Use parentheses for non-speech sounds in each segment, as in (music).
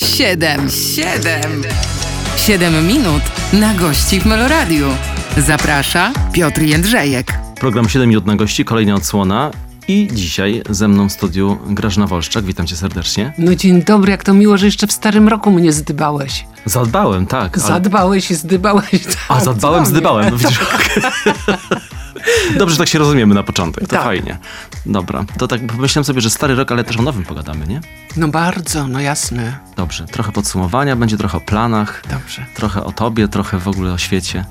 Siedem, siedem, siedem minut na gości w Meloradiu. Zaprasza Piotr Jędrzejek. Program 7 minut na gości, kolejna odsłona. I dzisiaj ze mną w studiu Grażyna Wolszczak. Witam cię serdecznie. No dzień dobry, jak to miło, że jeszcze w starym roku mnie zdybałeś. Zadbałem, tak. ale... Zadbałeś i zdybałeś. Tak, A, zadbałem, zdybałem. No, widzisz, (laughs) Dobrze, że tak się rozumiemy na początek. To tak. fajnie. Dobra, to tak pomyślałem sobie, że stary rok, ale też o nowym pogadamy, nie? No bardzo, no jasne. Dobrze, trochę podsumowania, będzie trochę o planach. Dobrze. Trochę o tobie, trochę w ogóle o świecie.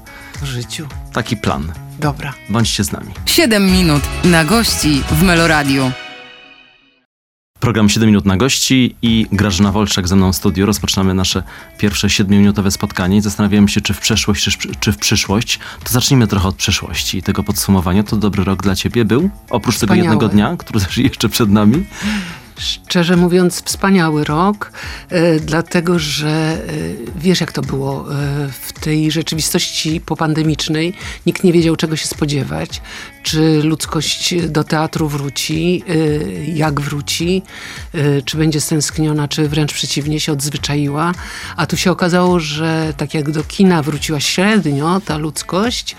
O życiu. Taki plan. Dobra. Bądźcie z nami. 7 minut na gości w Meloradiu. Program 7 minut na gości i Grażyna Wolczak ze mną w studiu. Rozpoczynamy nasze pierwsze 7-minutowe spotkanie i zastanawiałem się, czy w przeszłość, czy w przyszłość. To zacznijmy trochę od przeszłości i tego podsumowania. To dobry rok dla ciebie był? Oprócz Wspaniały. tego jednego dnia, który (laughs) też jeszcze przed nami? Szczerze mówiąc, wspaniały rok, e, dlatego że e, wiesz, jak to było e, w tej rzeczywistości popandemicznej. Nikt nie wiedział, czego się spodziewać. Czy ludzkość do teatru wróci, jak wróci, czy będzie stęskniona, czy wręcz przeciwnie się odzwyczaiła. A tu się okazało, że tak jak do kina wróciła średnio ta ludzkość,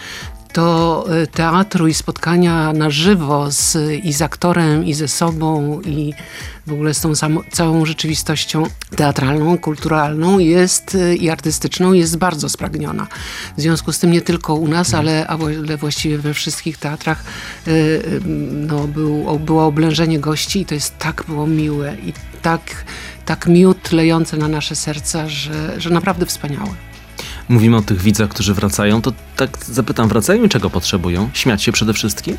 to y, teatru i spotkania na żywo z, i z aktorem, i ze sobą, i w ogóle z tą całą rzeczywistością teatralną, kulturalną jest y, i artystyczną jest bardzo spragniona. W związku z tym nie tylko u nas, ale, ale właściwie we wszystkich teatrach y, no, był, było oblężenie gości i to jest tak było miłe i tak, tak miód lejące na nasze serca, że, że naprawdę wspaniałe mówimy o tych widzach, którzy wracają, to tak zapytam, wracają i czego potrzebują? Śmiać się przede wszystkim?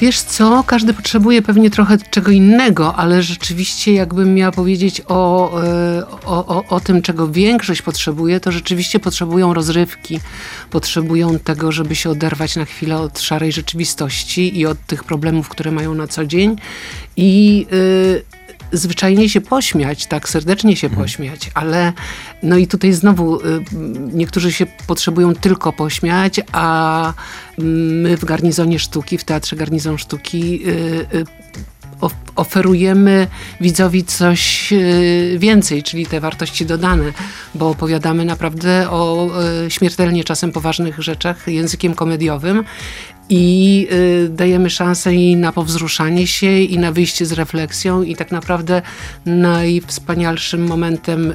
Wiesz co, każdy potrzebuje pewnie trochę czego innego, ale rzeczywiście jakbym miała powiedzieć o, e, o, o, o, tym, czego większość potrzebuje, to rzeczywiście potrzebują rozrywki, potrzebują tego, żeby się oderwać na chwilę od szarej rzeczywistości i od tych problemów, które mają na co dzień i... Yy, zwyczajnie się pośmiać, tak serdecznie się mhm. pośmiać, ale no i tutaj znowu y, niektórzy się potrzebują tylko pośmiać, a my w garnizonie sztuki, w Teatrze Garnizon Sztuki y, y, oferujemy widzowi coś więcej, czyli te wartości dodane, bo opowiadamy naprawdę o śmiertelnie czasem poważnych rzeczach językiem komediowym i y, dajemy szansę i na powzruszanie się, i na wyjście z refleksją, i tak naprawdę najwspanialszym momentem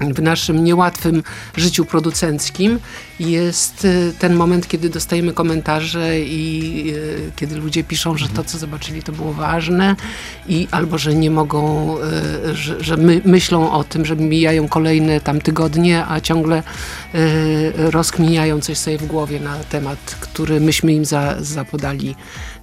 w naszym niełatwym życiu producenckim jest y, ten moment, kiedy dostajemy komentarze i y, kiedy ludzie piszą, że to, co zobaczyli, to było ważne i albo, że nie mogą, y, że, że my, myślą o tym, że mijają kolejne tam tygodnie, a ciągle rozkminiają coś sobie w głowie na temat, który myśmy im za, zapodali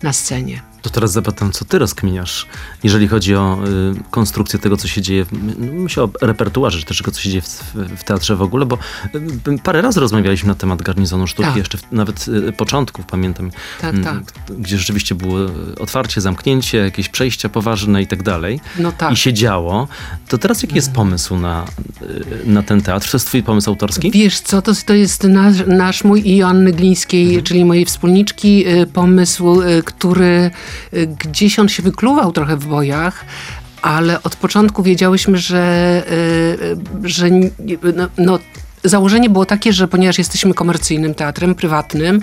na scenie. To teraz zapytam, co ty rozkminiasz, jeżeli chodzi o y, konstrukcję tego, co się dzieje, no, myślę o repertuarze, czy też tego, co się dzieje w, w, teatrze w ogóle, bo y, parę razy rozmawialiśmy na temat garnizonu sztuki, tak. jeszcze w, nawet y, początków, pamiętam, tak, tak. gdzie rzeczywiście było otwarcie, zamknięcie, jakieś przejścia poważne i tak dalej. No tak. I się działo. To teraz jaki jest pomysł na, y, na ten teatr? To jest twój pomysł autorski? Wiesz co, to, to jest nasz, nasz mój i Joanny Glińskiej, mhm. czyli mojej wspólniczki, y, pomysł, który Gdzieś on się wykluwał trochę w bojach, ale od początku wiedziałyśmy, że, y, że no, no, założenie było takie, że ponieważ jesteśmy komercyjnym teatrem, prywatnym,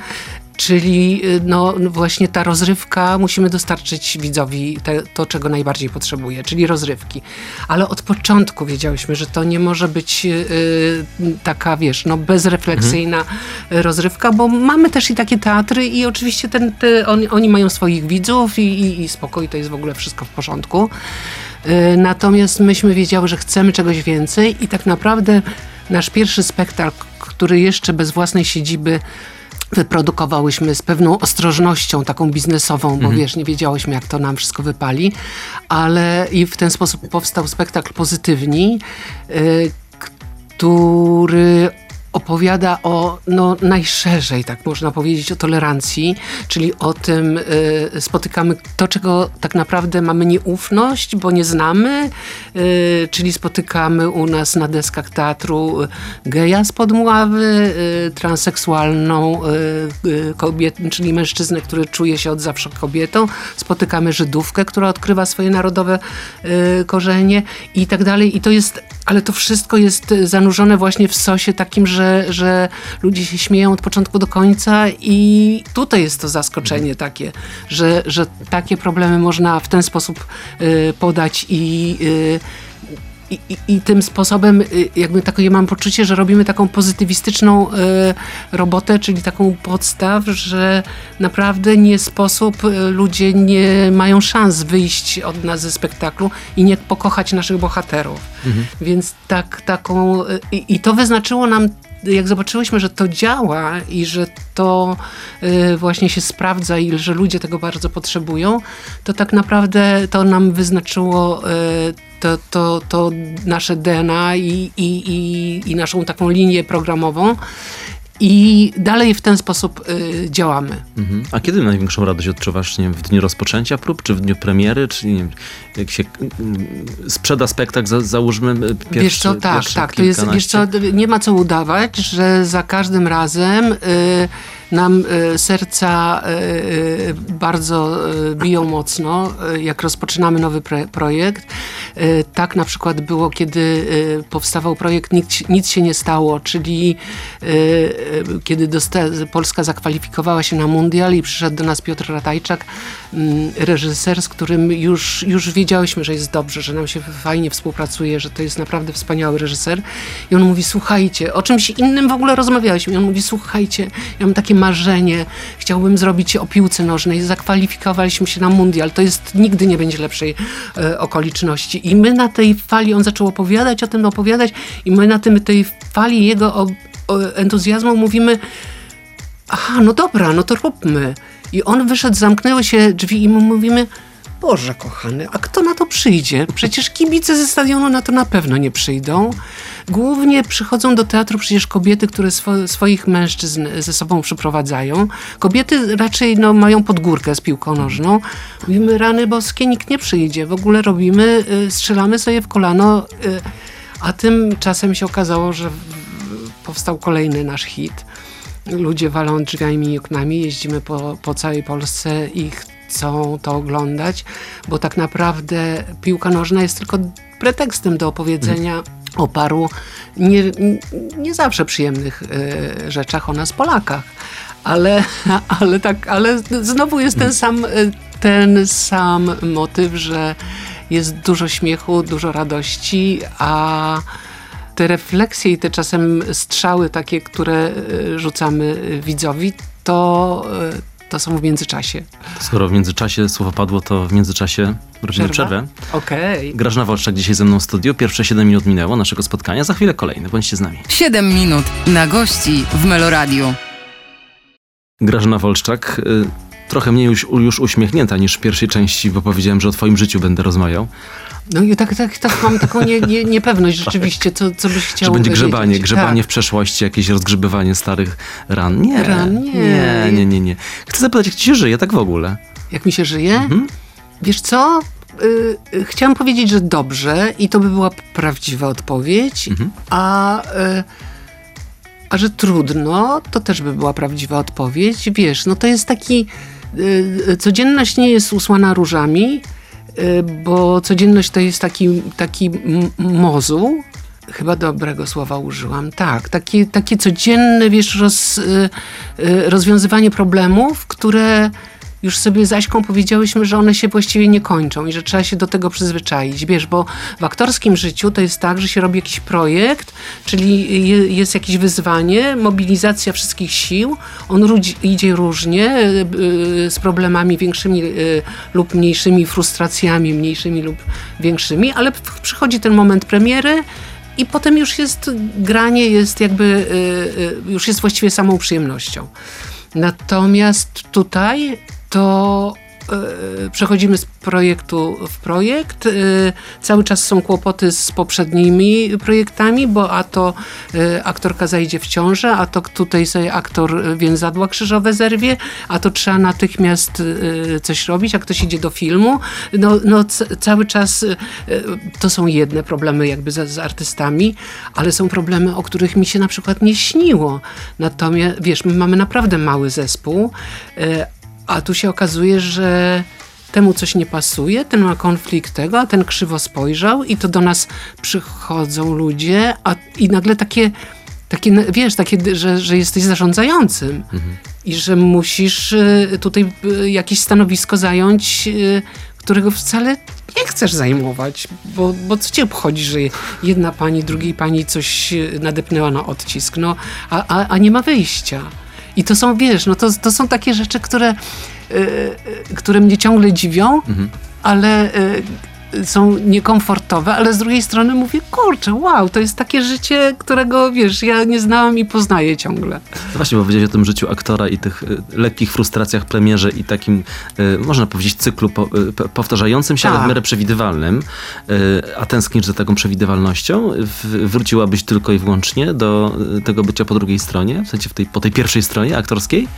Czyli y, no, właśnie ta rozrywka, musimy dostarczyć widzowi te, to, czego najbardziej potrzebuje, czyli rozrywki. Ale od początku wiedziałyśmy, że to nie może być y, taka, wiesz, no, bezrefleksyjna mhm. rozrywka, bo mamy też i takie teatry i oczywiście ten, te, oni, oni mają swoich widzów i, i, i spokój, to jest w ogóle wszystko w porządku. Y, natomiast myśmy wiedziały, że chcemy czegoś więcej i tak naprawdę nasz pierwszy spektakl, który jeszcze bez własnej siedziby wyprodukowałyśmy z pewną ostrożnością taką biznesową, bo mhm. wiesz, nie wiedziałyśmy jak to nam wszystko wypali, ale i w ten sposób powstał spektakl Pozytywni, y, który opowiada o no, najszerzej, tak można powiedzieć, o tolerancji, czyli o tym y, spotykamy to, czego tak naprawdę mamy nieufność, bo nie znamy, y, czyli spotykamy u nas na deskach teatru geja z podmławy, y, transseksualną y, y, kobietę, czyli mężczyznę, który czuje się od zawsze kobietą, spotykamy Żydówkę, która odkrywa swoje narodowe y, korzenie i tak dalej. I to jest ale to wszystko jest zanurzone właśnie w sosie takim, że, że ludzie się śmieją od początku do końca i tutaj jest to zaskoczenie takie, że, że takie problemy można w ten sposób y, podać i y, i, i, I, tym sposobem y, jakby takie mam poczucie, że robimy taką pozytywistyczną y, robotę, czyli taką podstaw, że naprawdę nie sposób y, ludzie nie mają szans wyjść od nas ze spektaklu i nie pokochać naszych bohaterów. Mhm. Więc tak, taką i to wyznaczyło nam jak zobaczyłyśmy, że to działa i że to y, właśnie się sprawdza i że ludzie tego bardzo potrzebują, to tak naprawdę to nam wyznaczyło y, to, to, to nasze DNA i, i, i, i naszą taką linię programową. I dalej w ten sposób y, działamy. Mhm. A kiedy największą radość odczuwasz? Nie wiem, w dniu rozpoczęcia prób, czy w dniu premiery, czy nie wiem, jak się y, sprzeda spektakl, za, załóżmy pierwszy, Wiesz co, tak, tak. To jest, wiesz co, nie ma co udawać, że za każdym razem... Y, nam e, serca e, e, bardzo biją mocno, jak rozpoczynamy nowy projekt. Tak na przykład było, kiedy powstawał projekt Nic, nic się nie stało, czyli kiedy Polska zakwalifikowała się na mundial i przyszedł do nas Piotr Ratajczak, mm, reżyser, z którym już, już wiedziałyśmy, że jest dobrze, że nam się fajnie współpracuje, że to jest naprawdę wspaniały reżyser. I on mówi, słuchajcie, o czymś innym w ogóle rozmawialiśmy. I on mówi, słuchajcie, ja mam takie marzenie, chciałbym zrobić o piłce nożnej, zakwalifikowaliśmy się na mundial, to jest, nigdy nie będzie lepszej e, okoliczności. I my na tej fali, on zaczął opowiadać o tym, opowiadać i my na tym, tej fali jego o, o entuzjazmu mówimy, aha, no dobra, no to róbmy. I on wyszedł, zamknęły się drzwi i my mówimy, Boże kochany, a kto na to przyjdzie? Przecież kibice ze stadionu na to na pewno nie przyjdą. Głównie przychodzą do teatru przecież kobiety, które swo swoich mężczyzn ze sobą przyprowadzają. Kobiety raczej no, mają podgórkę z piłką nożną. Mówimy, rany boskie, nikt nie przyjdzie. W ogóle robimy, y, strzelamy sobie w kolano. Y, a tymczasem się okazało, że powstał kolejny nasz hit. Ludzie walą drzwiami i oknami, jeździmy po, po całej Polsce i chcą to oglądać, bo tak naprawdę piłka nożna jest tylko pretekstem do opowiedzenia o paru nie, nie zawsze przyjemnych y, rzeczach o nas Polakach. Ale, (laughs) ale tak, ale znowu jest ten sam, ten sam motyw, że jest dużo śmiechu, dużo radości, a te refleksje i te czasem strzały takie, które e, rzucamy widzowi, to, e, to są w międzyczasie. Skoro w międzyczasie słowo padło, to w międzyczasie robimy przerwę. Okej. Okay. Grażna Wolczak dzisiaj ze mną w studiu. Pierwsze 7 minut minęło naszego spotkania, za chwilę kolejne. Bądźcie z nami. 7 minut na gości w Meloradiu. Grażna Wolczak, y, trochę mniej już, już uśmiechnięta niż w pierwszej części, bo powiedziałem, że o twoim życiu będę rozmawiał. No i tak, tak, tak mam taką nie, nie, niepewność (laughs) rzeczywiście, co, co byś chciał Że będzie grzebanie, wiedzieć. grzebanie tak. w przeszłości, jakieś rozgrzebywanie starych ran. Nie, ran, nie. nie, nie, nie, nie. Chcę zapytać, jak ci się żyje tak w ogóle? Jak mi się żyje? Mhm. Wiesz co? Yy, chciałam powiedzieć, że dobrze i to by była prawdziwa odpowiedź, mhm. a... Yy, a że trudno, to też by była prawdziwa odpowiedź. Wiesz, no to jest taki. Yy, codzienność nie jest usłana różami, Y, bo codzienność to jest taki, taki mozuł, chyba dobrego słowa użyłam, tak, takie, takie codzienne, wiesz, roz, y, y, rozwiązywanie problemów, które już sobie z Aśką powiedziałyśmy, że one się właściwie nie kończą i że trzeba się do tego przyzwyczaić. Wiesz, bo w aktorskim życiu to jest tak, że się robi jakiś projekt, czyli jest jakieś wyzwanie, mobilizacja wszystkich sił, on idzie różnie, e, e, z problemami większymi e, lub mniejszymi, frustracjami mniejszymi lub większymi, ale przychodzi ten moment premiery, i potem już jest granie, jest jakby, już jest właściwie samą przyjemnością. Natomiast tutaj to e, przechodzimy z projektu w projekt. E, cały czas są kłopoty z poprzednimi projektami, bo a to e, aktorka zajdzie w ciążę, a to tutaj sobie aktor więzadła krzyżowe zerwie, a to trzeba natychmiast coś robić, a ktoś idzie do filmu. No, no cały czas to są jedne problemy jakby z, z artystami, ale są problemy, o których mi się na przykład nie śniło. Natomiast wiesz, my mamy naprawdę mały zespół, a tu się okazuje, że temu coś nie pasuje, ten ma konflikt tego, a ten krzywo spojrzał i to do nas przychodzą ludzie, a i nagle takie, takie wiesz, takie, że, że jesteś zarządzającym i że musisz y, tutaj y, jakieś stanowisko zająć, y, którego wcale nie chcesz zajmować, bo, bo co cię obchodzi, że jedna pani, drugiej pani coś nadepnęła na odcisk, no, a, a, a nie ma wyjścia. I to są, wiesz, no to, to są takie rzeczy, które, y, które mnie ciągle dziwią, ale y, są niekomfortowe, ale z drugiej strony mówię, kurczę, wow, to jest takie życie, którego, wiesz, ja nie znałam i poznaję ciągle. No właśnie, bo powiedziałeś o tym życiu aktora i tych y, lekkich frustracjach, premierze i takim, y, można powiedzieć, cyklu po, y, po- powtarzającym się, ale w Tak. miarę przewidywalnym. A tęsknisz za taką przewidywalnością? Wróciłabyś tylko i wyłącznie do tego bycia po drugiej stronie? W sensie w tej, po tej pierwszej stronie aktorskiej?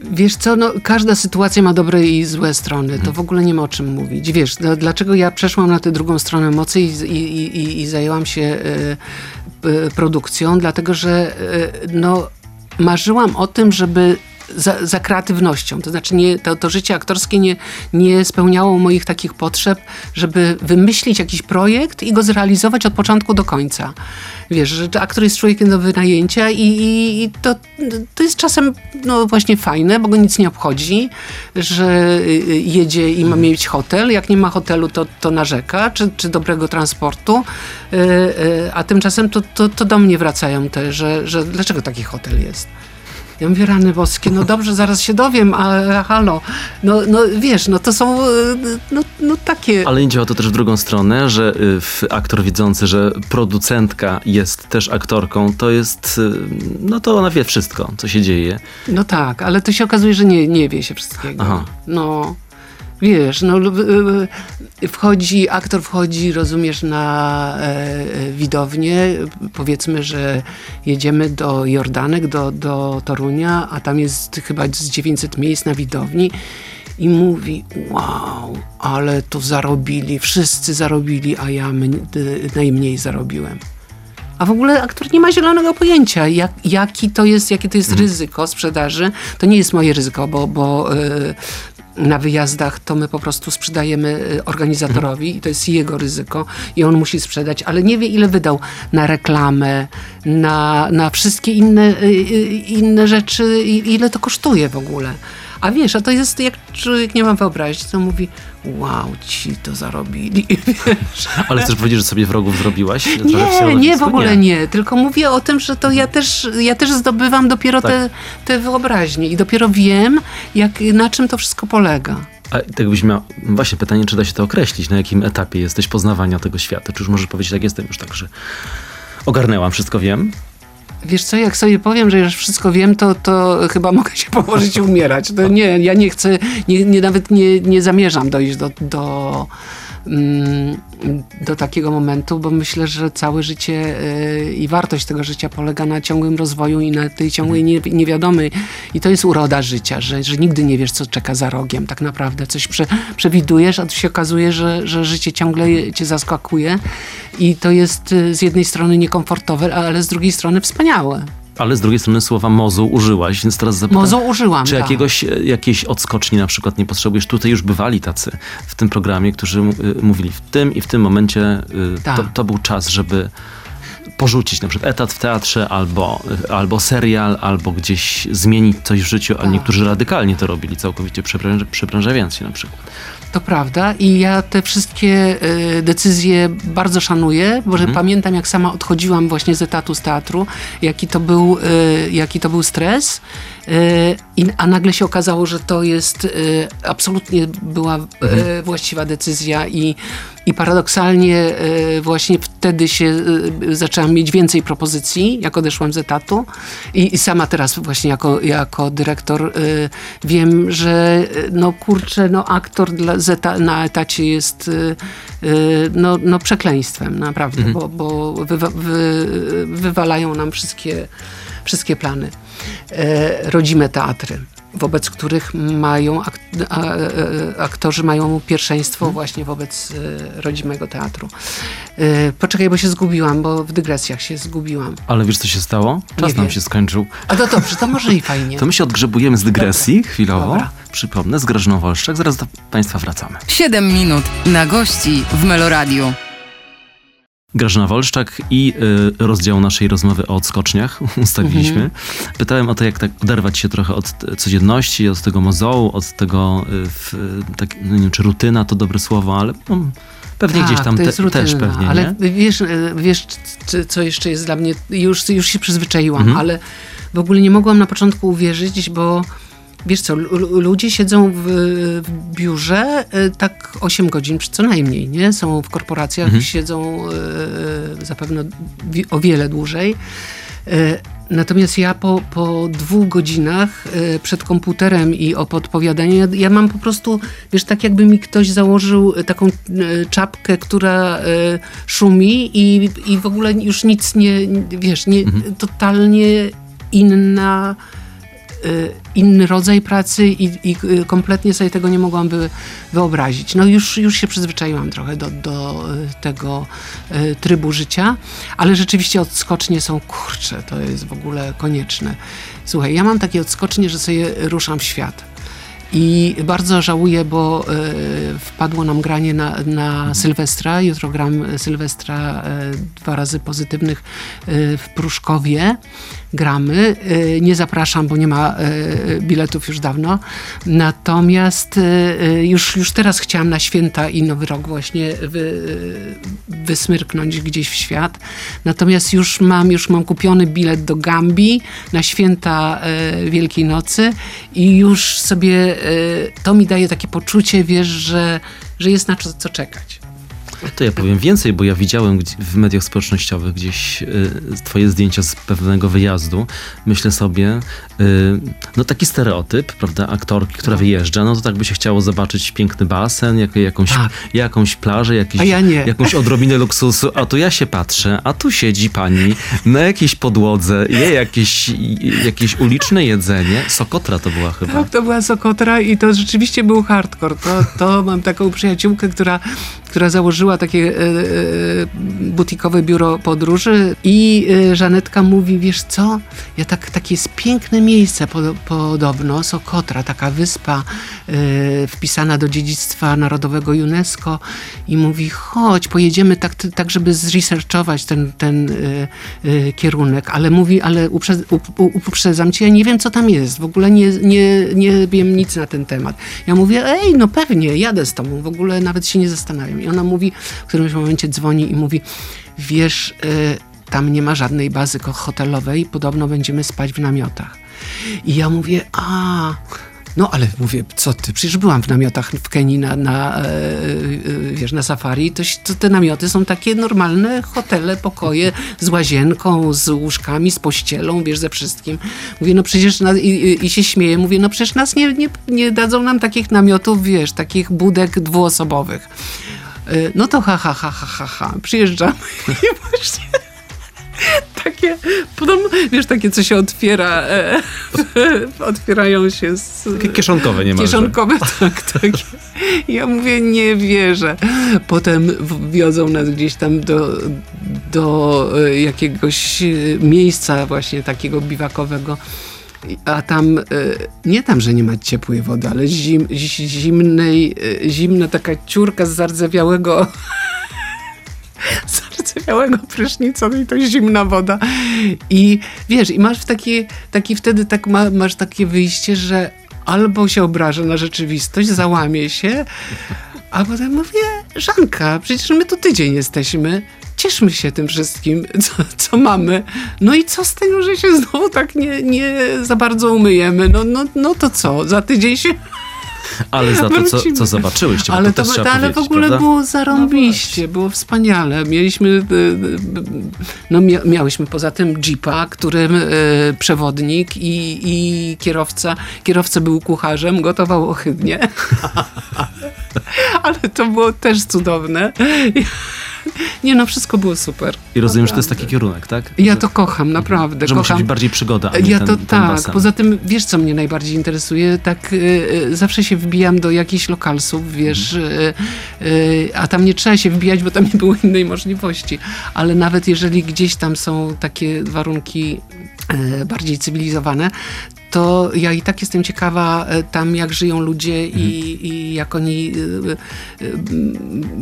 Wiesz co, no, każda sytuacja ma dobre i złe strony. To w ogóle nie ma o czym mówić. Wiesz, no, dlaczego ja przeszłam na tę drugą stronę mocy i, i, i, i zajęłam się e, e, produkcją? Dlatego, że e, no, marzyłam o tym, żeby za, za kreatywnością. To znaczy nie, to, to życie aktorskie nie, nie spełniało moich takich potrzeb, żeby wymyślić jakiś projekt i go zrealizować od początku do końca. Wiesz, że aktor jest człowiekiem do wynajęcia i, i, i to, to jest czasem no właśnie fajne, bo go nic nie obchodzi, że y, jedzie i ma mieć hotel. Jak nie ma hotelu, to, to narzeka, czy, czy dobrego transportu. Y, y, A tymczasem to, to, to do mnie wracają te, że, że dlaczego taki hotel jest. Ja mówię, rany boskie, no dobrze, zaraz się dowiem, ale halo, no, no wiesz, no to są y, no, no takie... Ale nie działa to też w drugą stronę, że y, aktor widzący, że producentka jest też aktorką, to jest, y, no to ona wie wszystko, co się dzieje. No tak, ale to się okazuje, że nie, nie wie się wszystkiego. Aha. No, wiesz, no lub- y, wchodzi, aktor wchodzi, rozumiesz, na e, e, widownię, powiedzmy, że jedziemy do Jordanek, do, do Torunia, a tam jest chyba z 900 miejsc na widowni i mówi, wow, ale tu zarobili, wszyscy zarobili, a ja y, najmniej zarobiłem. A w ogóle aktor nie ma zielonego pojęcia, jak, jaki to jest, jakie to jest ryzyko sprzedaży. To nie jest moje ryzyko, bo, bo y, na wyjazdach to my po prostu sprzedajemy y, organizatorowi i to jest jego ryzyko i on musi sprzedać, ale nie wie ile wydał na reklamę, na, na wszystkie inne, y, y, inne rzeczy, ile to kosztuje w ogóle. A wiesz, a to jest jak człowiek nie ma wyobraźni, to mówi, wow, ci to zarobili. (laughs) Ale chcesz powiedzieć, że sobie wrogów zrobiłaś? Nie, nie, w ogóle nie. Tylko mówię o tym, że to ja też, ja też zdobywam dopiero Tak. te, te wyobraźnie i dopiero wiem, jak, na czym to wszystko polega. A tak byś miał, właśnie pytanie, czy da się to określić, na jakim etapie jesteś poznawania tego świata? Czy już możesz powiedzieć, jak jestem już tak, że ogarnęłam, wszystko wiem? Wiesz co, jak sobie powiem, że już wszystko wiem, to, to chyba mogę się położyć i umierać. To nie, ja nie chcę, nie, nie, nawet nie, nie zamierzam dojść do, do, do takiego momentu, bo myślę, że całe życie y, i wartość tego życia polega na ciągłym rozwoju i na tej ciągłej nie, niewiadomej. I to jest uroda życia, że, że nigdy nie wiesz, co czeka za rogiem tak naprawdę. Coś prze, przewidujesz, a tu się okazuje, że, że życie ciągle cię zaskakuje i to jest y, z jednej strony niekomfortowe, ale z drugiej strony wspaniałe. Ale z drugiej strony słowa mozu użyłaś, więc teraz zapytam. Mozo użyłam, Czy tak. jakiegoś, e, jakiejś odskoczni na przykład nie potrzebujesz? Tutaj już bywali tacy w tym programie, którzy y, mówili w tym i w tym momencie y, Tak. to, to był czas, żeby porzucić na przykład etat w teatrze albo, albo serial, albo gdzieś zmienić coś w życiu, ale Tak. niektórzy radykalnie to robili, całkowicie przepręż- przebranżawiając się na przykład. To prawda i ja te wszystkie y, decyzje bardzo szanuję, bo że pamiętam jak sama odchodziłam właśnie z etatu z teatru, jaki to był, y, jaki to był stres, a nagle się okazało, że to jest y, absolutnie była y, właściwa decyzja i, i paradoksalnie y, właśnie wtedy się y, zaczęłam mieć więcej propozycji, jak odeszłam z etatu. I, i sama teraz właśnie jako, jako dyrektor y, wiem, że y, no kurczę, no aktor dla, na etacie jest y, y, no, no przekleństwem naprawdę, bo, bo wywa, wy, wywalają nam wszystkie, wszystkie plany. E, rodzime teatry. wobec których mają ak a, a, aktorzy mają pierwszeństwo właśnie wobec e, rodzimego teatru. E, poczekaj, bo się zgubiłam, bo w dygresjach się zgubiłam. Ale wiesz, co się stało? Czas Nie nam wiem. się skończył. A to dobrze, to może i fajnie. (laughs) To my się odgrzebujemy z dygresji chwilowo. Dobra. Przypomnę, z Grażyną Wolszczak. Zaraz do Państwa wracamy. 7 minut na gości w Meloradiu. Grażyna Wolszczak i y, rozdział naszej rozmowy o odskoczniach (laughs) ustawiliśmy. Mhm. Pytałem o to, jak tak oderwać się trochę od t- codzienności, od tego mozołu, od tego, y, w, y, tak, nie wiem, czy rutyna to dobre słowo, ale no, pewnie gdzieś tam te, rutyna, też pewnie, Ale nie? wiesz, e, wiesz co jeszcze jest dla mnie, już, już się przyzwyczaiłam, Mhm. ale w ogóle nie mogłam na początku uwierzyć, bo wiesz co, lu- lu- ludzie siedzą w, w biurze e, tak 8 godzin co najmniej, nie? Są w korporacjach, Mhm. siedzą e, zapewne wi- o wiele dłużej. E, Natomiast ja po, po dwóch godzinach e, przed komputerem i o podpowiadaniu, ja, ja mam po prostu, wiesz, tak jakby mi ktoś założył e, taką e, czapkę, która e, szumi i, i w ogóle już nic nie, wiesz, nie, totalnie inna inny rodzaj pracy i, i y, kompletnie sobie tego nie mogłam wy, wyobrazić. No już, już się przyzwyczaiłam trochę do, do y, tego y, trybu życia, ale rzeczywiście odskocznie są, kurcze, to jest w ogóle konieczne. Słuchaj, ja mam takie odskocznie, że sobie ruszam w świat. I bardzo żałuję, bo y, wpadło nam granie na, na Sylwestra. Jutro gram Sylwestra y, dwa razy pozytywnych y, w Pruszkowie. Gramy. Y, nie zapraszam, bo nie ma y, biletów już dawno. Natomiast y, już, już teraz chciałam na święta i Nowy Rok właśnie wy, wysmyrknąć gdzieś w świat. Natomiast już mam, już mam kupiony bilet do Gambii na święta Wielkiej Nocy i już sobie to mi daje takie poczucie, wiesz, że, że jest na co, co czekać. To ja powiem więcej, bo ja widziałem w mediach społecznościowych gdzieś y, twoje zdjęcia z pewnego wyjazdu. Myślę sobie, no taki stereotyp, prawda, aktorki, która wyjeżdża, no to tak by się chciało zobaczyć piękny basen, jak, jakąś, Tak. jakąś plażę, jakiś, ja jakąś odrobinę luksusu, a tu ja się patrzę, a tu siedzi pani na jakiejś podłodze, je jakieś, jakieś uliczne jedzenie. Sokotra to była chyba. Tak, to była Sokotra i to rzeczywiście był hardcore. To, to (laughs) mam taką przyjaciółkę, która, która założyła takie e, e, butikowe biuro podróży i e, Żanetka mówi, wiesz co, ja tak, takie jest piękne miejsce po, podobno, Sokotra, taka wyspa e, wpisana do dziedzictwa narodowego UNESCO i mówi, chodź, pojedziemy tak, tak żeby zresearchować ten, ten e, e, kierunek, ale mówi, ale uprzed, up, up, uprzedzam cię, ja nie wiem, co tam jest, w ogóle nie, nie, nie wiem nic na ten temat. Ja mówię, ej, no pewnie, jadę z tobą, w ogóle nawet się nie zastanawiam. I ona mówi, w którymś momencie dzwoni i mówi, wiesz, y, tam nie ma żadnej bazy hotelowej, podobno będziemy spać w namiotach. I ja mówię, a... No ale mówię, co ty, przecież byłam w namiotach w Kenii na, na, e, e, wiesz, na safari, to, to te namioty są takie normalne hotele, pokoje z łazienką, z łóżkami, z pościelą, wiesz, ze wszystkim. Mówię, no przecież, na, i, i, i się śmieję, mówię, no przecież nas nie, nie, nie dadzą nam takich namiotów, wiesz, takich budek dwuosobowych. E, No to ha, ha, ha, ha, ha, ha. Przyjeżdżamy (laughs) i właśnie (laughs) takie, potem, wiesz, takie, co się otwiera, e, (laughs) otwierają się z... Takie kieszonkowe niemalże. Kieszonkowe, (laughs) tak, tak. Ja mówię, nie wierzę. Potem w- wiozą nas gdzieś tam do, do e, jakiegoś e, miejsca właśnie takiego biwakowego. A tam, e, nie tam, że nie ma ciepłej wody, ale zim, zi- zimnej, zimna taka ciurka z zardzewiałego (laughs) zardzewiałego prysznica, no i to zimna woda. I wiesz, i masz w taki, taki wtedy tak ma, masz takie wyjście, że albo się obrażę na rzeczywistość, załamie się, a potem mówię, Żanka, przecież my tu tydzień jesteśmy, cieszmy się tym wszystkim, co, co mamy. No i co z tego, że się znowu tak nie, nie za bardzo umyjemy? No, no, no to co, za tydzień się... Ale za to, co, co zobaczyłyście, Ale, to, to, ale w ogóle prawda? było zarąbiście, było wspaniale. Mieliśmy, y, y, no mia, miałyśmy poza tym jeepa, którym y, przewodnik i, i kierowca, kierowca był kucharzem, gotował ohydnie. (laughs) ale to było też cudowne. (laughs) Nie no, wszystko było super. I rozumiem, że to jest taki Naprawdę. kierunek, tak? Ja to kocham, naprawdę. Że musi kocham. być bardziej przygoda, a nie Ja ten, to ten tak. basen. Poza tym, wiesz, co mnie najbardziej interesuje? Tak, y, y, zawsze się wbijam do jakichś lokalsów, wiesz, Mhm. y, y, a tam nie trzeba się wbijać, bo tam nie było innej możliwości. Ale nawet jeżeli gdzieś tam są takie warunki y, bardziej cywilizowane, to ja i tak jestem ciekawa y, tam, jak żyją ludzie i, i jak oni, y, y,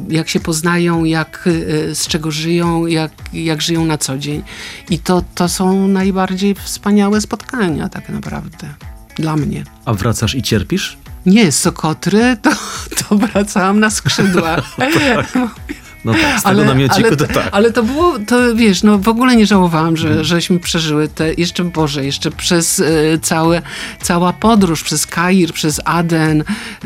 jak się poznają, jak, z czego żyją, jak, jak żyją na co dzień. I to, to są najbardziej wspaniałe spotkania tak naprawdę. Dla mnie. A wracasz i cierpisz? Nie, Sokotry to, to wracałam na skrzydłach. (laughs) No tak, z tego namiociku ale, to tak. ale to było, to wiesz, no w ogóle nie żałowałam, że, żeśmy przeżyły te, jeszcze Boże, jeszcze przez e, całe, cała podróż, przez Kair, przez Aden,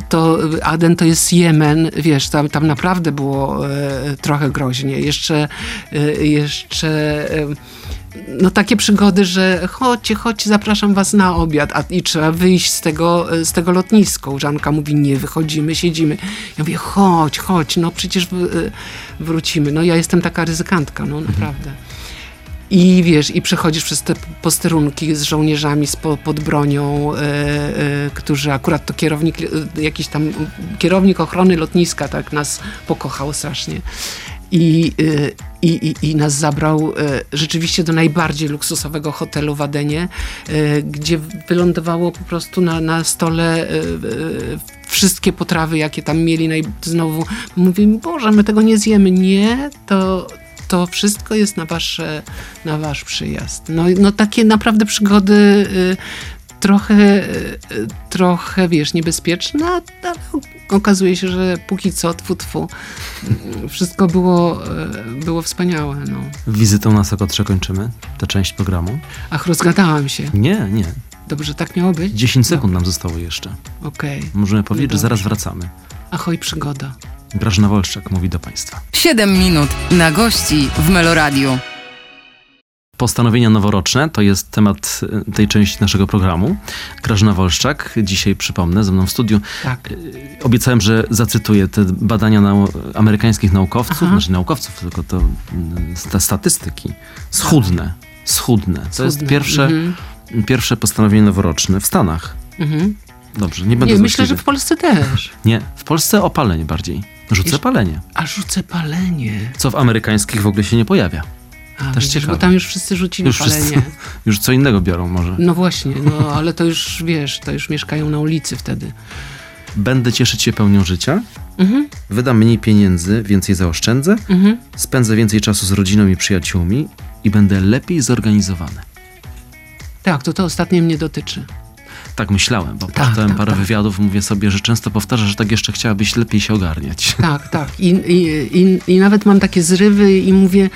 to Aden to jest Jemen, wiesz, tam, tam naprawdę było e, trochę groźnie. Jeszcze, e, jeszcze no takie przygody, że chodźcie, chodźcie, zapraszam was na obiad, a i trzeba wyjść z tego, z tego lotniska. Żanka mówi, nie, wychodzimy, siedzimy. Ja mówię, chodź, chodź, no przecież w- wrócimy. No ja jestem taka ryzykantka, no naprawdę. I wiesz, i przechodzisz przez te posterunki z żołnierzami z po, pod bronią, e, e, którzy akurat to kierownik, e, jakiś tam kierownik ochrony lotniska tak nas pokochał strasznie. I, e, i, i, I nas zabrał e, rzeczywiście do najbardziej luksusowego hotelu w Adenie, e, gdzie wylądowało po prostu na, na stole wszystkie potrawy, jakie tam mieli. Naj... Znowu mówię, Boże, my tego nie zjemy. Nie, to, to wszystko jest na, wasze, na wasz przyjazd. No, no takie naprawdę przygody y, trochę, y, trochę, wiesz, niebezpieczne, ale okazuje się, że póki co, tfu, tfu, wszystko było, y, było wspaniałe. No. Wizytą na Sokotrze kończymy tę część programu. Ach, rozgadałam się. Nie, nie. Dobrze, tak miało być? 10 sekund nam zostało jeszcze. Okej. Możemy powiedzieć, że zaraz wracamy. Ahoj, przygoda. Grażyna Wolszczak mówi do Państwa. 7 minut na gości w Meloradiu. Postanowienia noworoczne to jest temat y, tej części naszego programu. Grażyna Wolszczak, dzisiaj przypomnę, ze mną w studiu. Tak. Obiecałem, że zacytuję te badania nau amerykańskich naukowców, Aha. znaczy naukowców, tylko to mm, te statystyki. Schudne, schudne. To jest pierwsze, Mhm. pierwsze postanowienie noworoczne w Stanach. Mhm. Dobrze, nie będę Nie, myślę, że w Polsce też. (laughs) Nie, w Polsce o palenie bardziej. Rzucę palenie, A rzucę palenie. co w amerykańskich w ogóle się nie pojawia. A, Też ciekawe. Bo tam już wszyscy rzucili Już palenie. wszyscy (laughs) już co innego biorą może. No właśnie, no ale to już wiesz, to już mieszkają na ulicy wtedy. Będę cieszyć się pełnią życia, Mhm, wydam mniej pieniędzy, więcej zaoszczędzę, mhm. spędzę więcej czasu z rodziną i przyjaciółmi i będę lepiej zorganizowany. Tak, to to ostatnie mnie dotyczy. Tak myślałem, bo Tak, przeczytałem tak, parę tak. wywiadów, mówię sobie, że często powtarza, że tak jeszcze chciałabyś lepiej się ogarniać. Tak, tak. I, i, i, I nawet mam takie zrywy i mówię,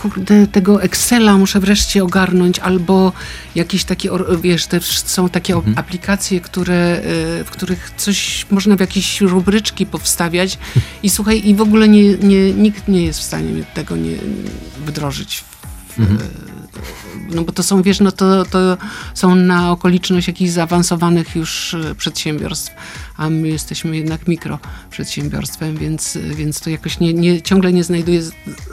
kurde, tego Excela muszę wreszcie ogarnąć, albo jakieś takie, wiesz, też są takie o- aplikacje, które, y, w których coś można w jakieś rubryczki powstawiać i słuchaj, i w ogóle nie, nie, nikt nie jest w stanie tego nie wdrożyć. W, Mhm. No bo to są, wiesz, no to, to są na okoliczność jakichś zaawansowanych już e, przedsiębiorstw, a my jesteśmy jednak mikroprzedsiębiorstwem, więc, więc to jakoś nie, nie, ciągle nie znajduje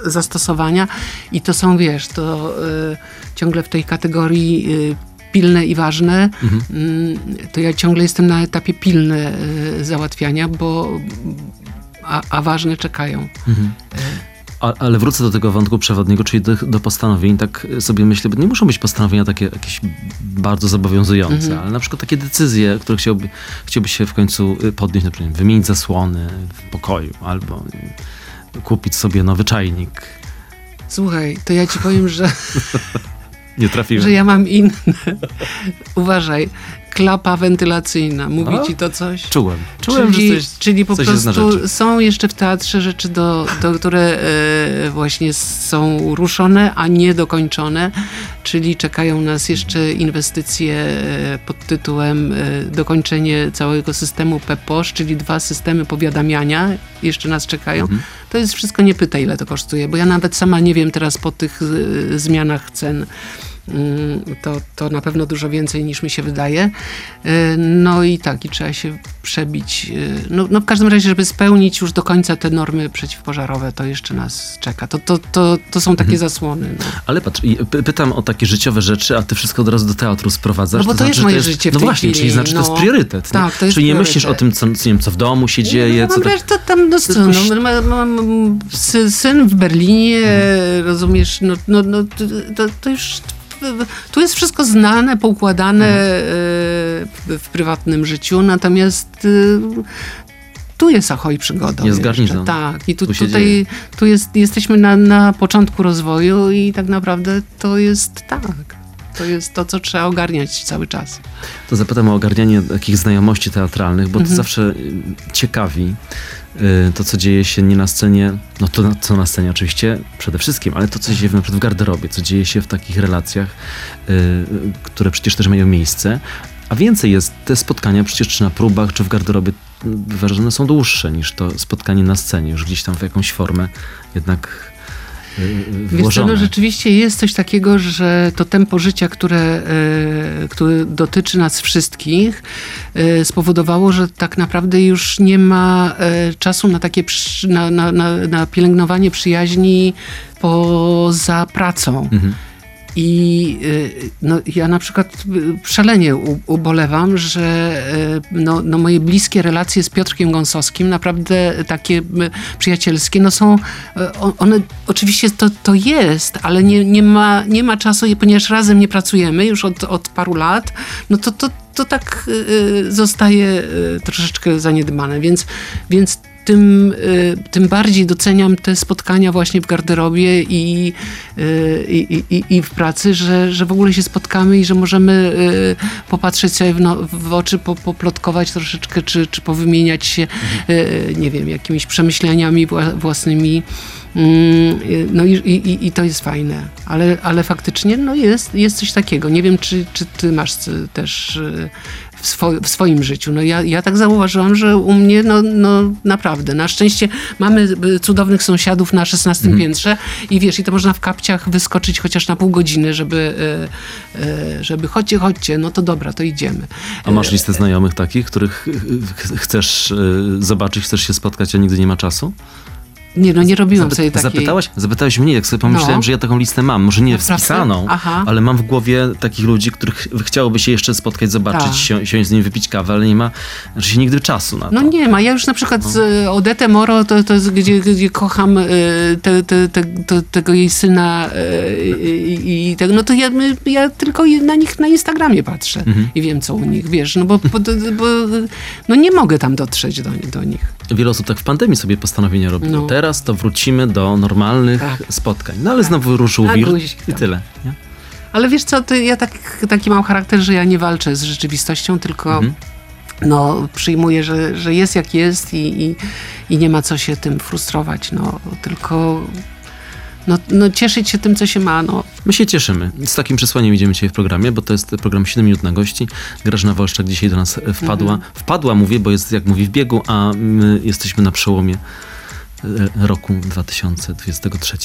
zastosowania i to są, wiesz, to y, ciągle w tej kategorii y, pilne i ważne, mm, to ja ciągle jestem na etapie pilne załatwiania, bo a, a ważne czekają. A, ale wrócę do tego wątku przewodniego, czyli do, do postanowień. Tak sobie myślę, bo nie muszą być postanowienia takie jakieś bardzo zobowiązujące, Mhm. ale na przykład takie decyzje, które chciałby, chciałby się w końcu y, podnieść, na przykład wymienić zasłony w pokoju albo kupić sobie nowy czajnik. Słuchaj, to ja ci powiem, że (laughs) Nie trafiłem. że ja mam inne. Uważaj, klapa wentylacyjna. Mówi A? ci to coś? Czułem. Czułem, czyli, że coś, czyli po coś prostu są jeszcze w teatrze rzeczy, do, do, które e, właśnie są ruszone, a nie dokończone. Czyli czekają nas jeszcze inwestycje e, pod tytułem e, dokończenie całego systemu PEPOSZ, czyli dwa systemy powiadamiania jeszcze nas czekają. Mhm. To jest wszystko, nie pytaj ile to kosztuje, bo ja nawet sama nie wiem teraz po tych e, zmianach cen to, to na pewno dużo więcej niż mi się wydaje. Y, No i tak, i trzeba się przebić. y, No, no w każdym razie, żeby spełnić już do końca te normy przeciwpożarowe, to jeszcze nas czeka. To, to, to, to są takie zasłony. No. Ale patrz, pytam o takie życiowe rzeczy, a ty wszystko od razu do teatru sprowadzasz. No bo to znaczy, jest moje życie w No właśnie, chwili, czyli znaczy, to jest no. priorytet. nie? Tak, to jest Czyli nie priorytet. myślisz o tym, co, nie wiem, co w domu się dzieje, no, co mam tak... to tam no, co, no, mam, mam sy- syn w Berlinie, rozumiesz, no, no, no to, to, to już tu jest wszystko znane, poukładane Mhm. e, w, prywatnym życiu, natomiast e, tu jest ahoj przygoda. Jest garnizon. Tak, i tu, Tu tutaj dzieje. tu jest, jesteśmy na, na początku rozwoju i tak naprawdę to jest tak. To jest to, co trzeba ogarniać cały czas. To zapytam o ogarnianie takich znajomości teatralnych, bo to Mhm. zawsze y, ciekawi y, to, co dzieje się nie na scenie, no to co na scenie oczywiście przede wszystkim, ale to, co się dzieje na przykład w garderobie, co dzieje się w takich relacjach, y, które przecież też mają miejsce. A więcej jest, te spotkania przecież czy na próbach, czy w garderobie y, bywa, że one są dłuższe niż to spotkanie na scenie, już gdzieś tam w jakąś formę jednak Wiesz co, no rzeczywiście jest coś takiego, że to tempo życia, które, e, które dotyczy nas wszystkich, e, spowodowało, że tak naprawdę już nie ma e, czasu na takie na, na, na, na pielęgnowanie przyjaźni poza pracą. Mhm. I y, no, ja na przykład y, szalenie ubolewam, że y, no, no moje bliskie relacje z Piotrkiem Gąsowskim, naprawdę takie przyjacielskie, no są, one, oczywiście to, to jest, ale nie, nie, ma, nie ma czasu, ponieważ razem nie pracujemy już od, od paru lat, no to, to, to tak zostaje troszeczkę zaniedbane, więc, więc tym, y, tym bardziej doceniam te spotkania właśnie w garderobie i, y, i, i, i w pracy, że, że w ogóle się spotkamy i że możemy y, popatrzeć sobie w, no, w oczy, po, poplotkować troszeczkę, czy, czy powymieniać się, y, nie wiem, jakimiś przemyśleniami wła- własnymi. Mm, No i, i, i to jest fajne, ale, ale faktycznie no jest, jest coś takiego. Nie wiem, czy, czy ty masz też w, swo, w swoim życiu. No ja, ja tak zauważyłam, że u mnie no, no naprawdę. Na szczęście mamy y, cudownych sąsiadów na 16 Mhm. piętrze i wiesz, i to można w kapciach wyskoczyć chociaż na pół godziny, żeby, y, y, żeby chodźcie, chodźcie, no to dobra, to idziemy. A masz listę znajomych takich, których ch- chcesz zobaczyć, chcesz się spotkać, a nigdy nie ma czasu? Nie, no nie robiłam Zapy- sobie takiej... Zapytałaś? Zapytałeś mnie, jak sobie pomyślałem, No. że ja taką listę mam. Może nie wpisaną, ale mam w głowie takich ludzi, których chciałoby się jeszcze spotkać, zobaczyć, Tak. si- siąść z nimi, wypić kawę, ale nie ma że się nigdy czasu na to. No nie ma. Ja już na przykład z e, Odetę Moro, to, to jest, gdzie, gdzie kocham e, te, te, te, to, tego jej syna e, i, i tego, no to ja, ja tylko na nich na Instagramie patrzę Mhm. i wiem, co u nich, wiesz, no bo, bo, bo no nie mogę tam dotrzeć do, do nich. Wiele osób tak w pandemii sobie postanowienia robiło. No. Teraz to wrócimy do normalnych Tak. spotkań. No ale znowu ruszył wir i tyle. Nie? Ale wiesz co, ty, ja tak, taki mam charakter, że ja nie walczę z rzeczywistością, tylko Mhm. no, przyjmuję, że, że jest jak jest i, i, i nie ma co się tym frustrować, no, tylko no, no, cieszyć się tym, co się ma, no. My się cieszymy. Z takim przesłaniem idziemy dzisiaj w programie, bo to jest program 7 minut na gości. Grażyna Wolszczak dzisiaj do nas wpadła. Mhm. Wpadła, mówię, bo jest, jak mówi, w biegu, a my jesteśmy na przełomie roku 2023,